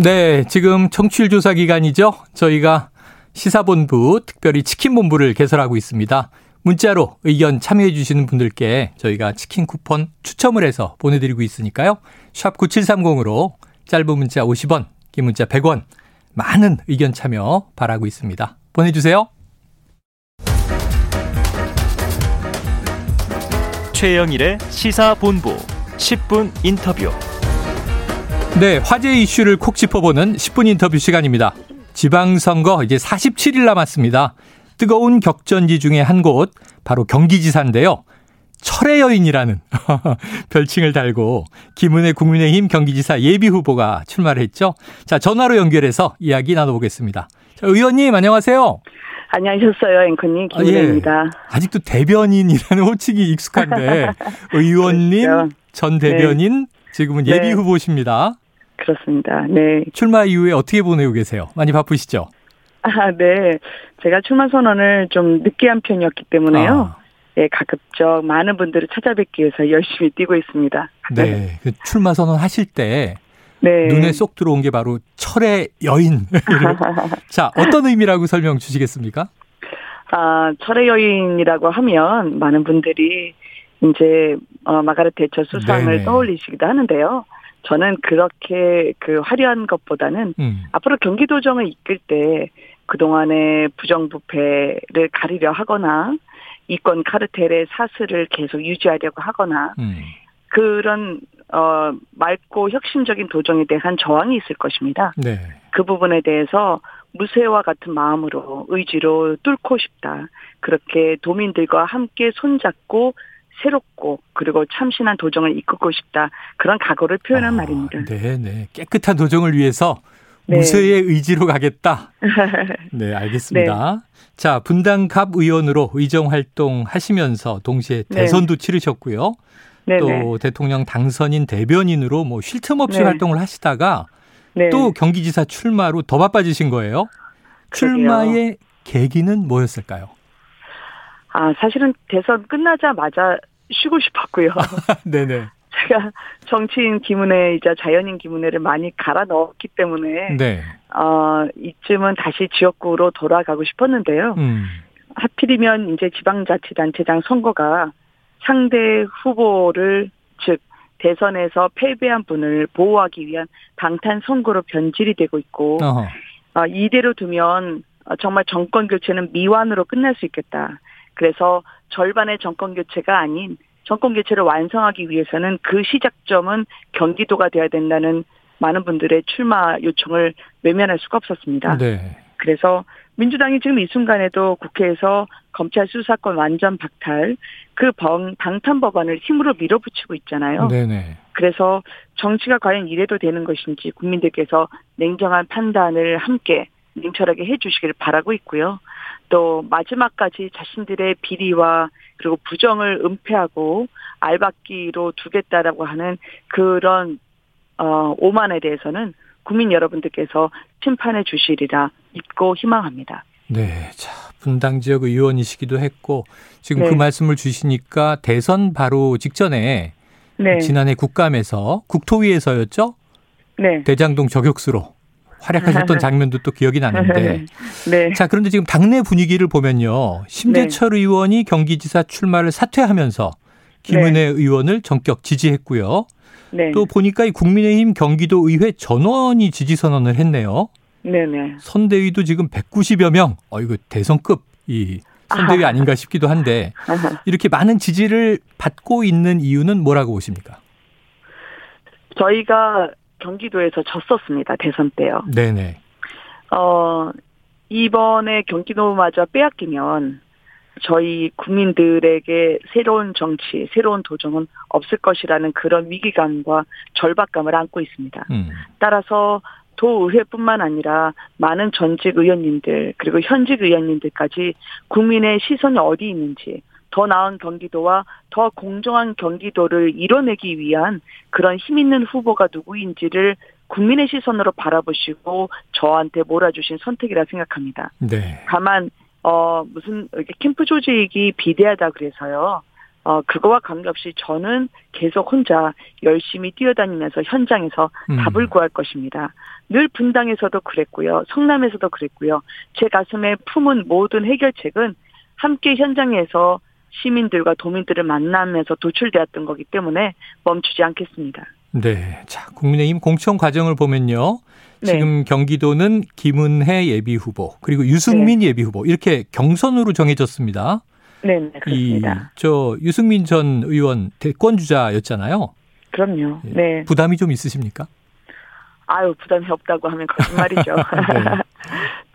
네, 지금 청취율 조사 기간이죠. 저희가 시사본부 특별히 치킨본부를 개설하고 있습니다. 문자로 의견 참여해 주시는 분들께 저희가 치킨 쿠폰 추첨을 해서 보내드리고 있으니까요. 샵 9730으로 짧은 문자 50원, 긴 문자 100원 많은 의견 참여 바라고 있습니다. 보내주세요. 최영일의 시사본부 10분 인터뷰. 네, 화제 이슈를 콕 짚어보는 10분 인터뷰 시간입니다. 지방선거 이제 47일 남았습니다. 뜨거운 격전지 중에 한 곳, 바로 경기지사인데요. 철의 여인이라는 별칭을 달고 김은혜 국민의힘 경기지사 예비 후보가 출마를 했죠. 자, 전화로 연결해서 이야기 나눠보겠습니다. 자, 의원님 안녕하세요. 안녕하셨어요, 앵커님 김은혜입니다. 아, 예. 아직도 대변인이라는 호칭이 익숙한데 의원님, 그렇죠. 전 대변인, 네. 지금은 예비 네. 후보십니다. 그렇습니다. 네. 출마 이후에 어떻게 보내고 계세요? 많이 바쁘시죠? 아, 네. 제가 출마 선언을 좀 늦게 한 편이었기 때문에요. 아. 네, 가급적 많은 분들을 찾아뵙기 위해서 열심히 뛰고 있습니다. 네. 그 출마 선언 하실 때 네. 눈에 쏙 들어온 게 바로 철의 여인. 자, 어떤 의미라고 설명 주시겠습니까? 아, 철의 여인이라고 하면 많은 분들이 이제 어, 마가렛 대처 수상을 네네. 떠올리시기도 하는데요. 저는 그렇게 그 화려한 것보다는 음. 앞으로 경기도정을 이끌 때 그동안의 부정부패를 가리려 하거나 이권 카르텔의 사슬을 계속 유지하려고 하거나 음. 그런 어 맑고 혁신적인 도정에 대한 저항이 있을 것입니다. 네. 그 부분에 대해서 무쇠와 같은 마음으로 의지로 뚫고 싶다. 그렇게 도민들과 함께 손잡고 새롭고 그리고 참신한 도정을 이끌고 싶다 그런 각오를 표현한 아, 말입니다. 네, 네. 깨끗한 도정을 위해서 네. 무쇠의 의지로 가겠다. 네, 알겠습니다. 네. 자, 분당갑 의원으로 의정 활동 하시면서 동시에 네. 대선도 네. 치르셨고요. 또 네. 대통령 당선인 대변인으로 뭐 쉴 틈 없이 네. 활동을 하시다가 또 경기지사 출마로 더 바빠지신 거예요. 출마의 계기는 뭐였을까요? 아, 사실은 대선 끝나자마자 쉬고 싶었고요. 네네. 제가 정치인 김은혜이자 자연인 김은혜를 많이 갈아 넣었기 때문에 네. 어, 이쯤은 다시 지역구로 돌아가고 싶었는데요. 음. 하필이면 이제 지방자치단체장 선거가 상대 후보를 즉 대선에서 패배한 분을 보호하기 위한 방탄 선거로 변질이 되고 있고 어, 이대로 두면 정말 정권 교체는 미완으로 끝날 수 있겠다. 그래서 절반의 정권 교체가 아닌 정권 교체를 완성하기 위해서는 그 시작점은 경기도가 돼야 된다는 많은 분들의 출마 요청을 외면할 수가 없었습니다. 네. 그래서 민주당이 지금 이 순간에도 국회에서 검찰 수사권 완전 박탈 그 방탄 법안을 힘으로 밀어붙이고 있잖아요. 네네. 그래서 정치가 과연 이래도 되는 것인지 국민들께서 냉정한 판단을 함께 냉철하게 해주시기를 바라고 있고요. 또 마지막까지 자신들의 비리와 그리고 부정을 은폐하고 알박기로 두겠다라고 하는 그런 어 오만에 대해서는 국민 여러분들께서 심판해 주시리라 믿고 희망합니다. 네. 자, 분당 지역 의원이시기도 했고 지금 그 네. 그 말씀을 주시니까 대선 바로 직전에 네. 지난해 국감에서 국토위에서였죠? 네. 대장동 저격수로 활약하셨던 장면도 또 기억이 나는데. 네. 자, 그런데 지금 당내 분위기를 보면요. 심재철 네. 의원이 경기지사 출마를 사퇴하면서 김은혜 네. 의원을 전격 지지했고요. 네. 또 보니까 이 국민의힘 경기도 의회 전원이 지지 선언을 했네요. 네네. 선대위도 지금 190여 명. 어, 이거 대선급 이 선대위 아하. 아닌가 싶기도 한데 이렇게 많은 지지를 받고 있는 이유는 뭐라고 보십니까? 저희가 경기도에서 졌었습니다. 대선 때요. 네네. 어, 이번에 경기도마저 빼앗기면 저희 국민들에게 새로운 정치, 새로운 도정은 없을 것이라는 그런 위기감과 절박감을 안고 있습니다. 음. 따라서 도의회뿐만 아니라 많은 전직 의원님들 그리고 현직 의원님들까지 국민의 시선이 어디 있는지 더 나은 경기도와 더 공정한 경기도를 이뤄내기 위한 그런 힘 있는 후보가 누구인지를 국민의 시선으로 바라보시고 저한테 몰아주신 선택이라 생각합니다. 네. 다만 어 무슨 이렇게 캠프 조직이 비대하다 그래서요. 어, 그거와 관계없이 저는 계속 혼자 열심히 뛰어다니면서 현장에서 음. 답을 구할 것입니다. 늘 분당에서도 그랬고요. 성남에서도 그랬고요. 제 가슴에 품은 모든 해결책은 함께 현장에서 시민들과 도민들을 만나면서 도출되었던 거기 때문에 멈추지 않겠습니다. 네. 자, 국민의힘 공천 과정을 보면요. 네. 지금 경기도는 김은혜 예비 후보 그리고 유승민 네. 예비 후보 이렇게 경선으로 정해졌습니다. 네, 네 그렇습니다. 저 유승민 전 의원 대권 주자였잖아요. 그럼요. 예. 네. 부담이 좀 있으십니까? 아유 부담이 없다고 하면 거짓말이죠. 네.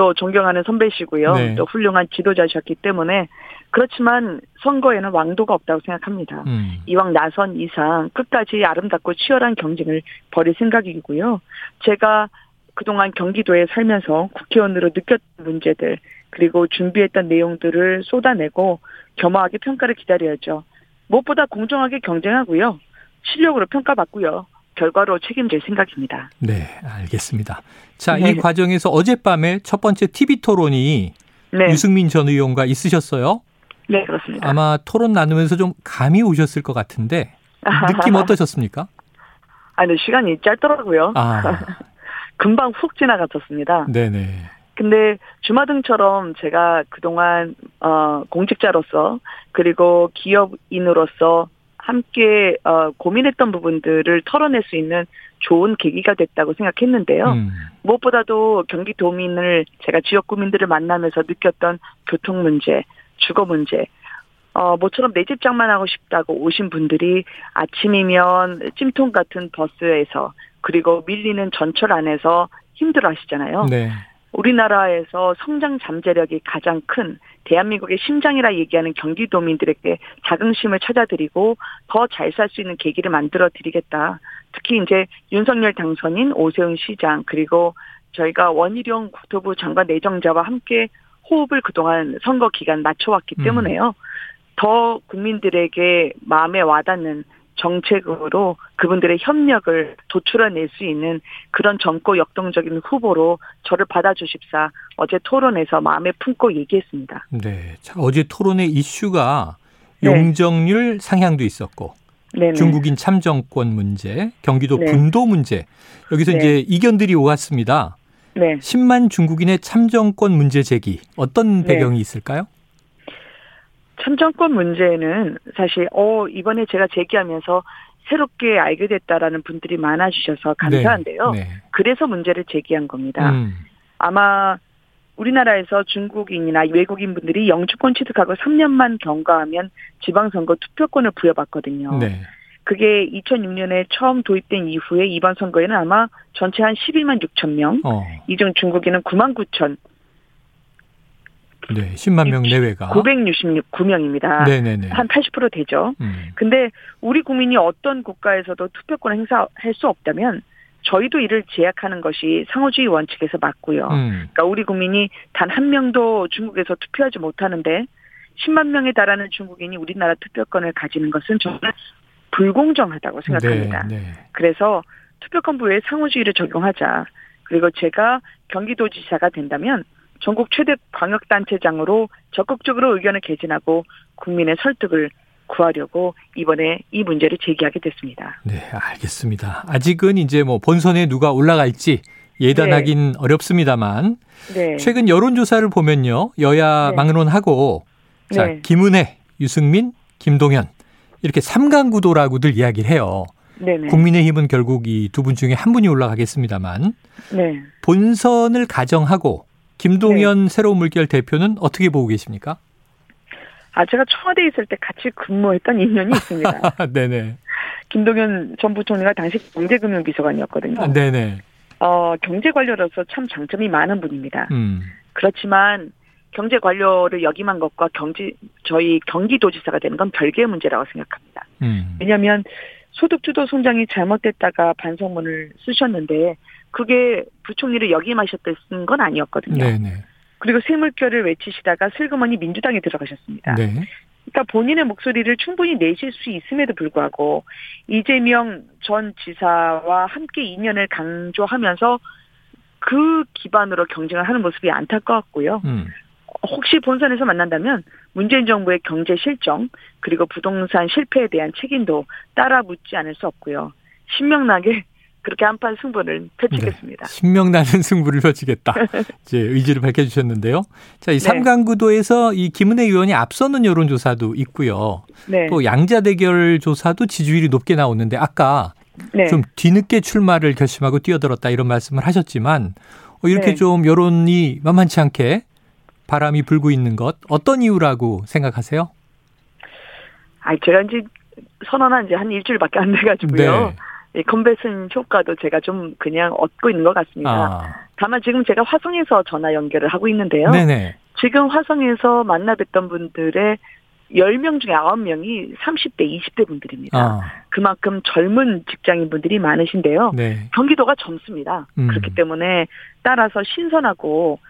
또 존경하는 선배시고요. 네. 또 훌륭한 지도자셨기 때문에 그렇지만 선거에는 왕도가 없다고 생각합니다. 음. 이왕 나선 이상 끝까지 아름답고 치열한 경쟁을 벌일 생각이고요. 제가 그동안 경기도에 살면서 국회의원으로 느꼈던 문제들 그리고 준비했던 내용들을 쏟아내고 겸허하게 평가를 기다려야죠. 무엇보다 공정하게 경쟁하고요. 실력으로 평가받고요. 결과로 책임질 생각입니다. 네, 알겠습니다. 자, 네. 이 과정에서 어젯밤에 첫 번째 TV 토론이 네. 유승민 전 의원과 있으셨어요? 네, 그렇습니다. 아마 토론 나누면서 좀 감이 오셨을 것 같은데 느낌 어떠셨습니까? 아, 근 시간이 짧더라고요. 아. 금방 훅 지나갔었습니다. 네네. 근데 주마등처럼 제가 그동안 어 공직자로서 그리고 기업인으로서 함께 어 고민했던 부분들을 털어낼 수 있는 좋은 계기가 됐다고 생각했는데요. 음. 무엇보다도 경기도민을 제가 지역 구민들을 만나면서 느꼈던 교통 문제, 주거 문제, 어, 모처럼 내 집 장만하고 싶다고 오신 분들이 아침이면 찜통 같은 버스에서 그리고 밀리는 전철 안에서 힘들어 하시잖아요. 네. 우리나라에서 성장 잠재력이 가장 큰 대한민국의 심장이라 얘기하는 경기도민들에게 자긍심을 찾아드리고 더 잘 살 수 있는 계기를 만들어 드리겠다. 특히 이제 윤석열 당선인 오세훈 시장 그리고 저희가 원희룡 국토부 장관 내정자와 함께 호흡을 그동안 선거 기간 맞춰왔기 음. 때문에요. 음. 더 국민들에게 마음에 와닿는 정책으로 그분들의 협력을 도출해낼 수 있는 그런 젊고 역동적인 후보로 저를 받아주십사 어제 토론에서 마음에 품고 얘기했습니다. 네. 자, 어제 토론의 이슈가 네. 용적률 상향도 있었고 네네. 중국인 참정권 문제, 경기도 네. 분도 문제 여기서 네. 이제 이견들이 오갔습니다. 네. 10만 중국인의 참정권 문제 제기 어떤 네. 배경이 있을까요? 참정권 문제는 사실 어 이번에 제가 제기하면서 새롭게 알게 됐다라는 분들이 많아주셔서 감사한데요. 네, 네. 그래서 문제를 제기한 겁니다. 음. 아마 우리나라에서 중국인이나 외국인 분들이 영주권 취득하고 3년만 경과하면 지방선거 투표권을 부여받거든요. 네. 그게 2006년에 처음 도입된 이후에 이번 선거에는 아마 전체 한 12만 6천 명, 어. 이중 중국인은 9만 9천 네, 10만 명 내외가 969명입니다. 네네네. 한 80% 되죠. 음. 근데 우리 국민이 어떤 국가에서도 투표권을 행사할 수 없다면 저희도 이를 제약하는 것이 상호주의 원칙에서 맞고요. 음. 그러니까 우리 국민이 단 한 명도 중국에서 투표하지 못하는데 10만 명에 달하는 중국인이 우리나라 투표권을 가지는 것은 저는 불공정하다고 생각합니다. 네, 네. 그래서 투표권부에 상호주의를 적용하자. 그리고 제가 경기도지사가 된다면 전국 최대 광역단체장으로 적극적으로 의견을 개진하고 국민의 설득을 구하려고 이번에 이 문제를 제기하게 됐습니다. 네, 알겠습니다. 아직은 이제 뭐 본선에 누가 올라갈지 예단하긴 네. 어렵습니다만 네. 최근 여론조사를 보면요 여야 네. 막론하고 자 네. 김은혜, 유승민, 김동연 이렇게 삼강 구도라고들 이야기를 해요. 네네. 국민의힘은 결국 이 두 분 중에 한 분이 올라가겠습니다만 네. 본선을 가정하고 김동연 네. 새로운 물결 대표는 어떻게 보고 계십니까? 아, 제가 청와대에 있을 때 같이 근무했던 인연이 있습니다. 네네. 김동연 전 부총리가 당시 경제금융비서관이었거든요. 아, 네네. 어, 경제 관료로서 참 장점이 많은 분입니다. 음. 그렇지만 경제 관료를 역임한 것과 경제 저희 경기도지사가 되는 건 별개의 문제라고 생각합니다. 음. 왜냐하면 소득주도 성장이 잘못됐다가 반성문을 쓰셨는데 그게 부총리를 역임하셨던 건 아니었거든요. 네네. 그리고 세물결을 외치시다가 슬그머니 민주당에 들어가셨습니다. 네. 그러니까 본인의 목소리를 충분히 내실 수 있음에도 불구하고 이재명 전 지사와 함께 인연을 강조하면서 그 기반으로 경쟁을 하는 모습이 안타까웠고요. 음. 혹시 본선에서 만난다면 문재인 정부의 경제 실정 그리고 부동산 실패에 대한 책임도 따라 묻지 않을 수 없고요. 신명나게 그렇게 한판 승부를 펼치겠습니다. 네, 신명나는 승부를 펼치겠다. 이제 의지를 밝혀주셨는데요. 자, 이 네. 삼강 구도에서 이 김은혜 의원이 앞서는 여론조사도 있고요. 네. 또 양자 대결 조사도 지지율이 높게 나오는데 아까 네. 좀 뒤늦게 출마를 결심하고 뛰어들었다 이런 말씀을 하셨지만 어, 이렇게 네. 좀 여론이 만만치 않게 바람이 불고 있는 것 어떤 이유라고 생각하세요? 아, 제가 이제 선언한 지 한 일주일밖에 안 돼가지고요. 네. 이 컨벤션 효과도 제가 좀 그냥 얻고 있는 것 같습니다. 아. 다만 지금 제가 화성에서 전화 연결을 하고 있는데요. 네네. 지금 화성에서 만나 뵀던 분들의 10명 중에 9명이 30대, 20대 분들입니다. 아. 그만큼 젊은 직장인 분들이 많으신데요. 네. 경기도가 젊습니다. 음. 그렇기 때문에 따라서 신선하고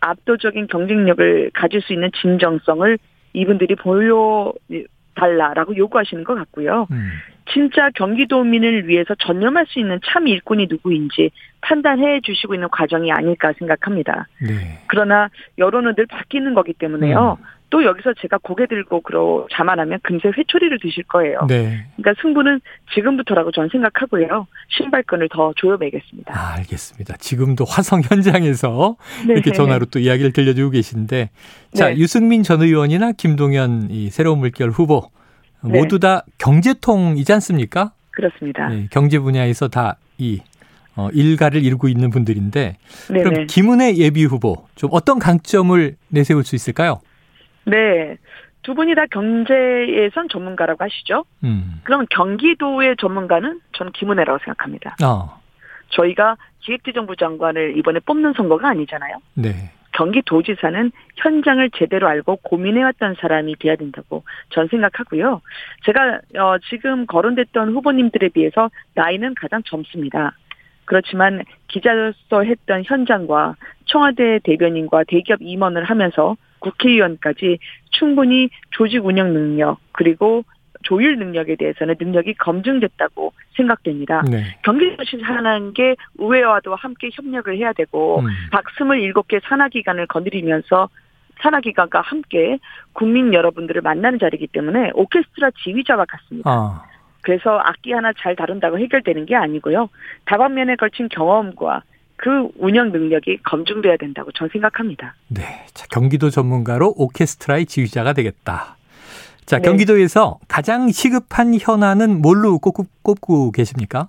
압도적인 경쟁력을 가질 수 있는 진정성을 이분들이 보여달라라고 요구하시는 것 같고요. 음. 진짜 경기도민을 위해서 전념할 수 있는 참 일꾼이 누구인지 판단해 주시고 있는 과정이 아닐까 생각합니다. 네. 그러나 여론은 늘 바뀌는 거기 때문에요. 음. 또 여기서 제가 고개 들고 그러 자만하면 금세 회초리를 드실 거예요. 네. 그러니까 승부는 지금부터라고 저는 생각하고요. 신발끈을 더 조여매겠습니다. 아, 알겠습니다. 지금도 화성 현장에서 네. 이렇게 전화로 또 이야기를 들려주고 계신데 자 네. 유승민 전 의원이나 김동연 이 새로운 물결 후보 네. 모두 다 경제통이지 않습니까? 그렇습니다. 네, 경제 분야에서 다이 어, 일가를 이루고 있는 분들인데 네네. 그럼 김은혜 예비 후보 좀 어떤 강점을 내세울 수 있을까요? 네. 두 분이 다 경제에선 전문가라고 하시죠. 음. 그럼 경기도의 전문가는 저는 김은혜라고 생각합니다. 어. 저희가 기획재정부 장관을 이번에 뽑는 선거가 아니잖아요. 네. 경기도지사는 현장을 제대로 알고 고민해왔던 사람이 돼야 된다고 전 생각하고요. 제가 어, 지금 거론됐던 후보님들에 비해서 나이는 가장 젊습니다. 그렇지만 기자로서 했던 현장과 청와대 대변인과 대기업 임원을 하면서 국회의원까지 충분히 조직 운영 능력 그리고 조율 능력에 대해서는 능력이 검증됐다고 생각됩니다. 네. 경기도시 산하는 게 의회와도 함께 협력을 해야 되고 음. 박 27개 산하기관을 거느리면서 산하기관과 함께 국민 여러분들을 만나는 자리이기 때문에 오케스트라 지휘자와 같습니다. 아. 그래서 악기 하나 잘 다룬다고 해결되는 게 아니고요. 다방면에 걸친 경험과 그 운영 능력이 검증돼야 된다고 저는 생각합니다. 네. 자, 경기도 전문가로 오케스트라의 지휘자가 되겠다. 자, 네. 경기도에서 가장 시급한 현안은 뭘로 꼽고, 꼽고 계십니까?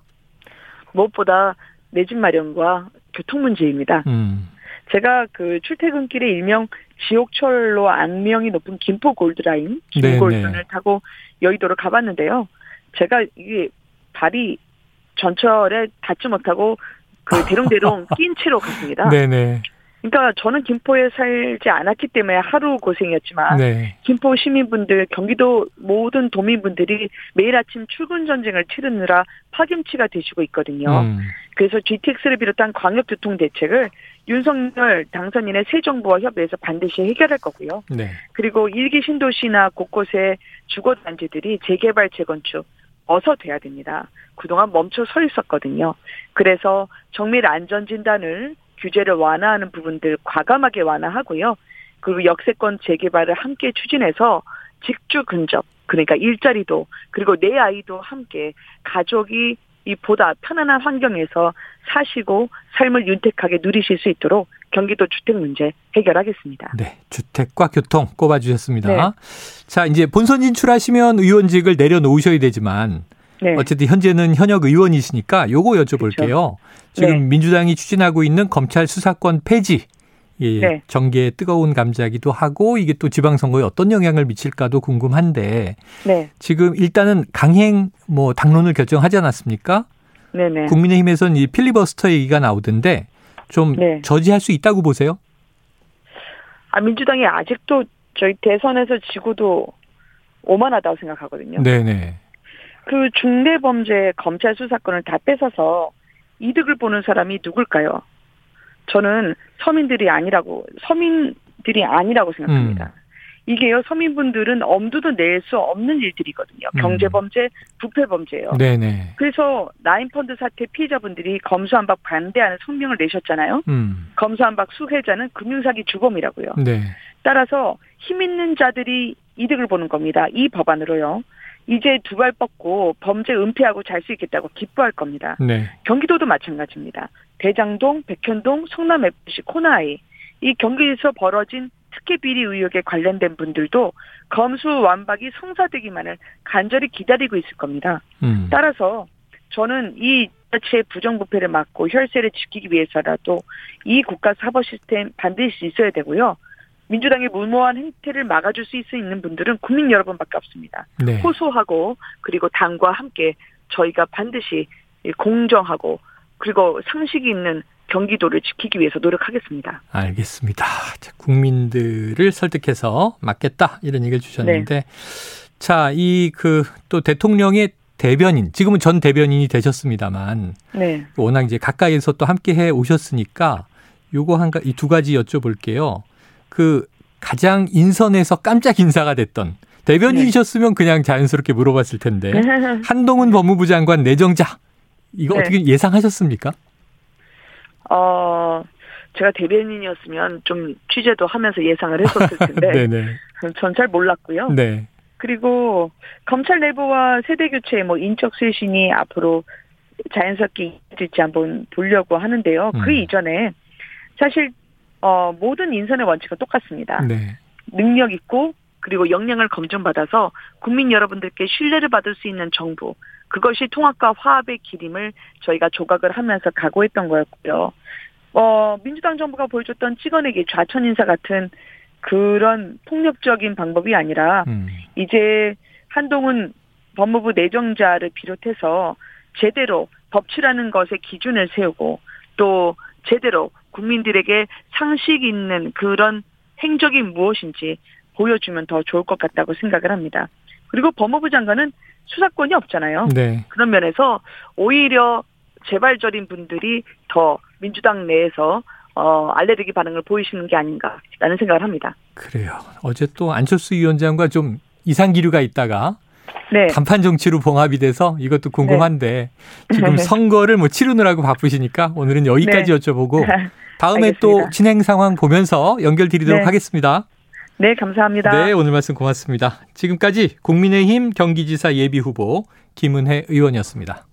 무엇보다 내 집 마련과 교통 문제입니다. 음. 제가 그 출퇴근길에 일명 지옥철로 악명이 높은 김포 골드라인, 김골선을 네, 네. 타고 여의도로 가봤는데요. 제가 이게 발이 전철에 닿지 못하고 그 대롱대롱 낀 채로 갔습니다. 네네. 그러니까 저는 김포에 살지 않았기 때문에 하루 고생이었지만 네. 김포 시민분들, 경기도 모든 도민분들이 매일 아침 출근 전쟁을 치르느라 파김치가 되시고 있거든요. 음. 그래서 GTX를 비롯한 광역교통 대책을 윤석열 당선인의 새 정부와 협의해서 반드시 해결할 거고요. 네. 그리고 일기 신도시나 곳곳에 주거 단지들이 재개발 재건축 어서 돼야 됩니다. 그동안 멈춰 서 있었거든요. 그래서 정밀 안전 진단을 규제를 완화하는 부분들 과감하게 완화하고요. 그리고 역세권 재개발을 함께 추진해서 직주 근접 그러니까 일자리도 그리고 내 아이도 함께 가족이 이 보다 편안한 환경에서 사시고 삶을 윤택하게 누리실 수 있도록 경기도 주택 문제 해결하겠습니다. 네, 주택과 교통 꼽아주셨습니다. 네. 자, 이제 본선 진출하시면 의원직을 내려놓으셔야 되지만 네. 어쨌든 현재는 현역 의원이시니까 요거 여쭤볼게요. 그렇죠. 지금 네. 민주당이 추진하고 있는 검찰 수사권 폐지 예, 네. 정계에 뜨거운 감자기도 하고 이게 또 지방선거에 어떤 영향을 미칠까도 궁금한데 네. 지금 일단은 강행 뭐 당론을 결정하지 않았습니까? 네네. 국민의힘에서는 이 필리버스터 얘기가 나오던데 좀 네. 저지할 수 있다고 보세요? 아 민주당이 아직도 저희 대선에서 지고도 오만하다고 생각하거든요. 네네. 그 중대 범죄 검찰 수사권을 다 뺏어서 이득을 보는 사람이 누굴까요? 저는 서민들이 아니라고 서민들이 아니라고 생각합니다. 음. 이게요 서민분들은 엄두도 낼 수 없는 일들이거든요. 음. 경제 범죄, 부패 범죄예요. 네네. 그래서 라인펀드 사태 피해자분들이 검수한박 반대하는 성명을 내셨잖아요. 음. 검수한박 수혜자는 금융사기 주범이라고요. 네. 따라서 힘 있는 자들이 이득을 보는 겁니다. 이 법안으로요. 이제 두 발 뻗고 범죄 은폐하고 잘 수 있겠다고 기뻐할 겁니다. 네. 경기도도 마찬가지입니다. 대장동, 백현동, 성남 FC 코나이 이 경기에서 벌어진 특혜 비리 의혹에 관련된 분들도 검수 완박이 성사되기만을 간절히 기다리고 있을 겁니다. 음. 따라서 저는 이 자체의 부정부패를 막고 혈세를 지키기 위해서라도 이 국가 사법 시스템 반드시 있어야 되고요. 민주당의 무모한 행태를 막아줄 수 있는 분들은 국민 여러분밖에 없습니다. 네. 호소하고 그리고 당과 함께 저희가 반드시 공정하고 그리고 상식이 있는 경기도를 지키기 위해서 노력하겠습니다. 알겠습니다. 자, 국민들을 설득해서 막겠다 이런 얘기를 주셨는데 네. 자, 이 그 또 대통령의 대변인 지금은 전 대변인이 되셨습니다만 네. 워낙 이제 가까이에서 또 함께 해 오셨으니까 요거 한이 두 가지 여쭤볼게요. 그 가장 인선에서 깜짝 인사가 됐던 대변인이셨으면 네. 그냥 자연스럽게 물어봤을 텐데 한동훈 법무부 장관 내정자 이거 네. 어떻게 예상하셨습니까? 어, 제가 대변인이었으면 좀 취재도 하면서 예상을 했었을 텐데. 전 잘 몰랐고요. 네. 그리고 검찰 내부와 세대 교체, 뭐 인적 쇄신이 앞으로 자연스럽게 이어질지 한번 보려고 하는데요. 그 음. 그 이전에 사실 어 모든 인선의 원칙은 똑같습니다. 네. 능력 있고 그리고 역량을 검증받아서 국민 여러분들께 신뢰를 받을 수 있는 정부 그것이 통합과 화합의 기림을 저희가 조각을 하면서 각오했던 거였고요. 어, 민주당 정부가 보여줬던 찍어내기 좌천 인사 같은 그런 폭력적인 방법이 아니라 음. 이제 한동훈 법무부 내정자를 비롯해서 제대로 법치라는 것의 기준을 세우고 또 제대로 국민들에게 상식 있는 그런 행적이 무엇인지 보여주면 더 좋을 것 같다고 생각을 합니다. 그리고 법무부 장관은 수사권이 없잖아요. 네. 그런 면에서 오히려 재발절인 분들이 더 민주당 내에서 어, 알레르기 반응을 보이시는 게 아닌가라는 생각을 합니다. 그래요. 어제 또 안철수 위원장과 좀 이상 기류가 있다가 네. 단판 정치로 봉합이 돼서 이것도 궁금한데 네. 지금 선거를 뭐 치르느라고 바쁘시니까 오늘은 여기까지 네. 여쭤보고 다음에 알겠습니다. 또 진행 상황 보면서 연결드리도록 네. 하겠습니다. 네, 감사합니다. 네, 오늘 말씀 고맙습니다. 지금까지 국민의힘 경기지사 예비 후보 김은혜 의원이었습니다.